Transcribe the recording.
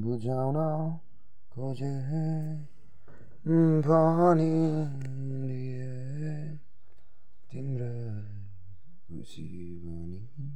不找了过去嗯怕你离别听着不喜欢你。